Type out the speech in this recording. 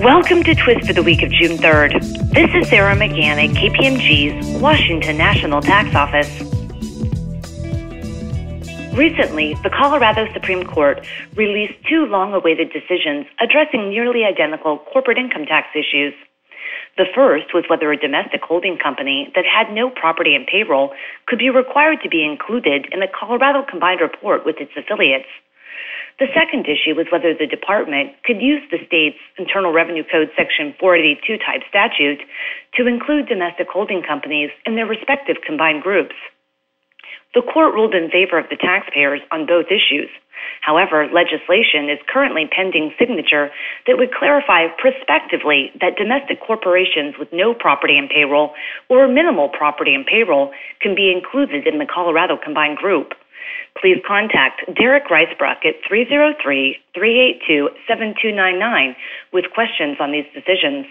Welcome to Twist for the week of June 3rd. This is Sarah McGann at KPMG's Washington National Tax Office. Recently, the Colorado Supreme Court released two long awaited decisions addressing nearly identical corporate income tax issues. The first was whether a domestic holding company that had no property and payroll could be required to be included in the Colorado combined report with its affiliates. The second issue was whether the department could use the state's Internal Revenue Code Section 482 type statute to include domestic holding companies in their respective combined groups. The court ruled in favor of the taxpayers on both issues. However, legislation is currently pending signature that would clarify prospectively that domestic corporations with no property and payroll or minimal property and payroll can be included in the Colorado combined group please contact Derek Reisbruck at 303 382 7299 with questions on these decisions.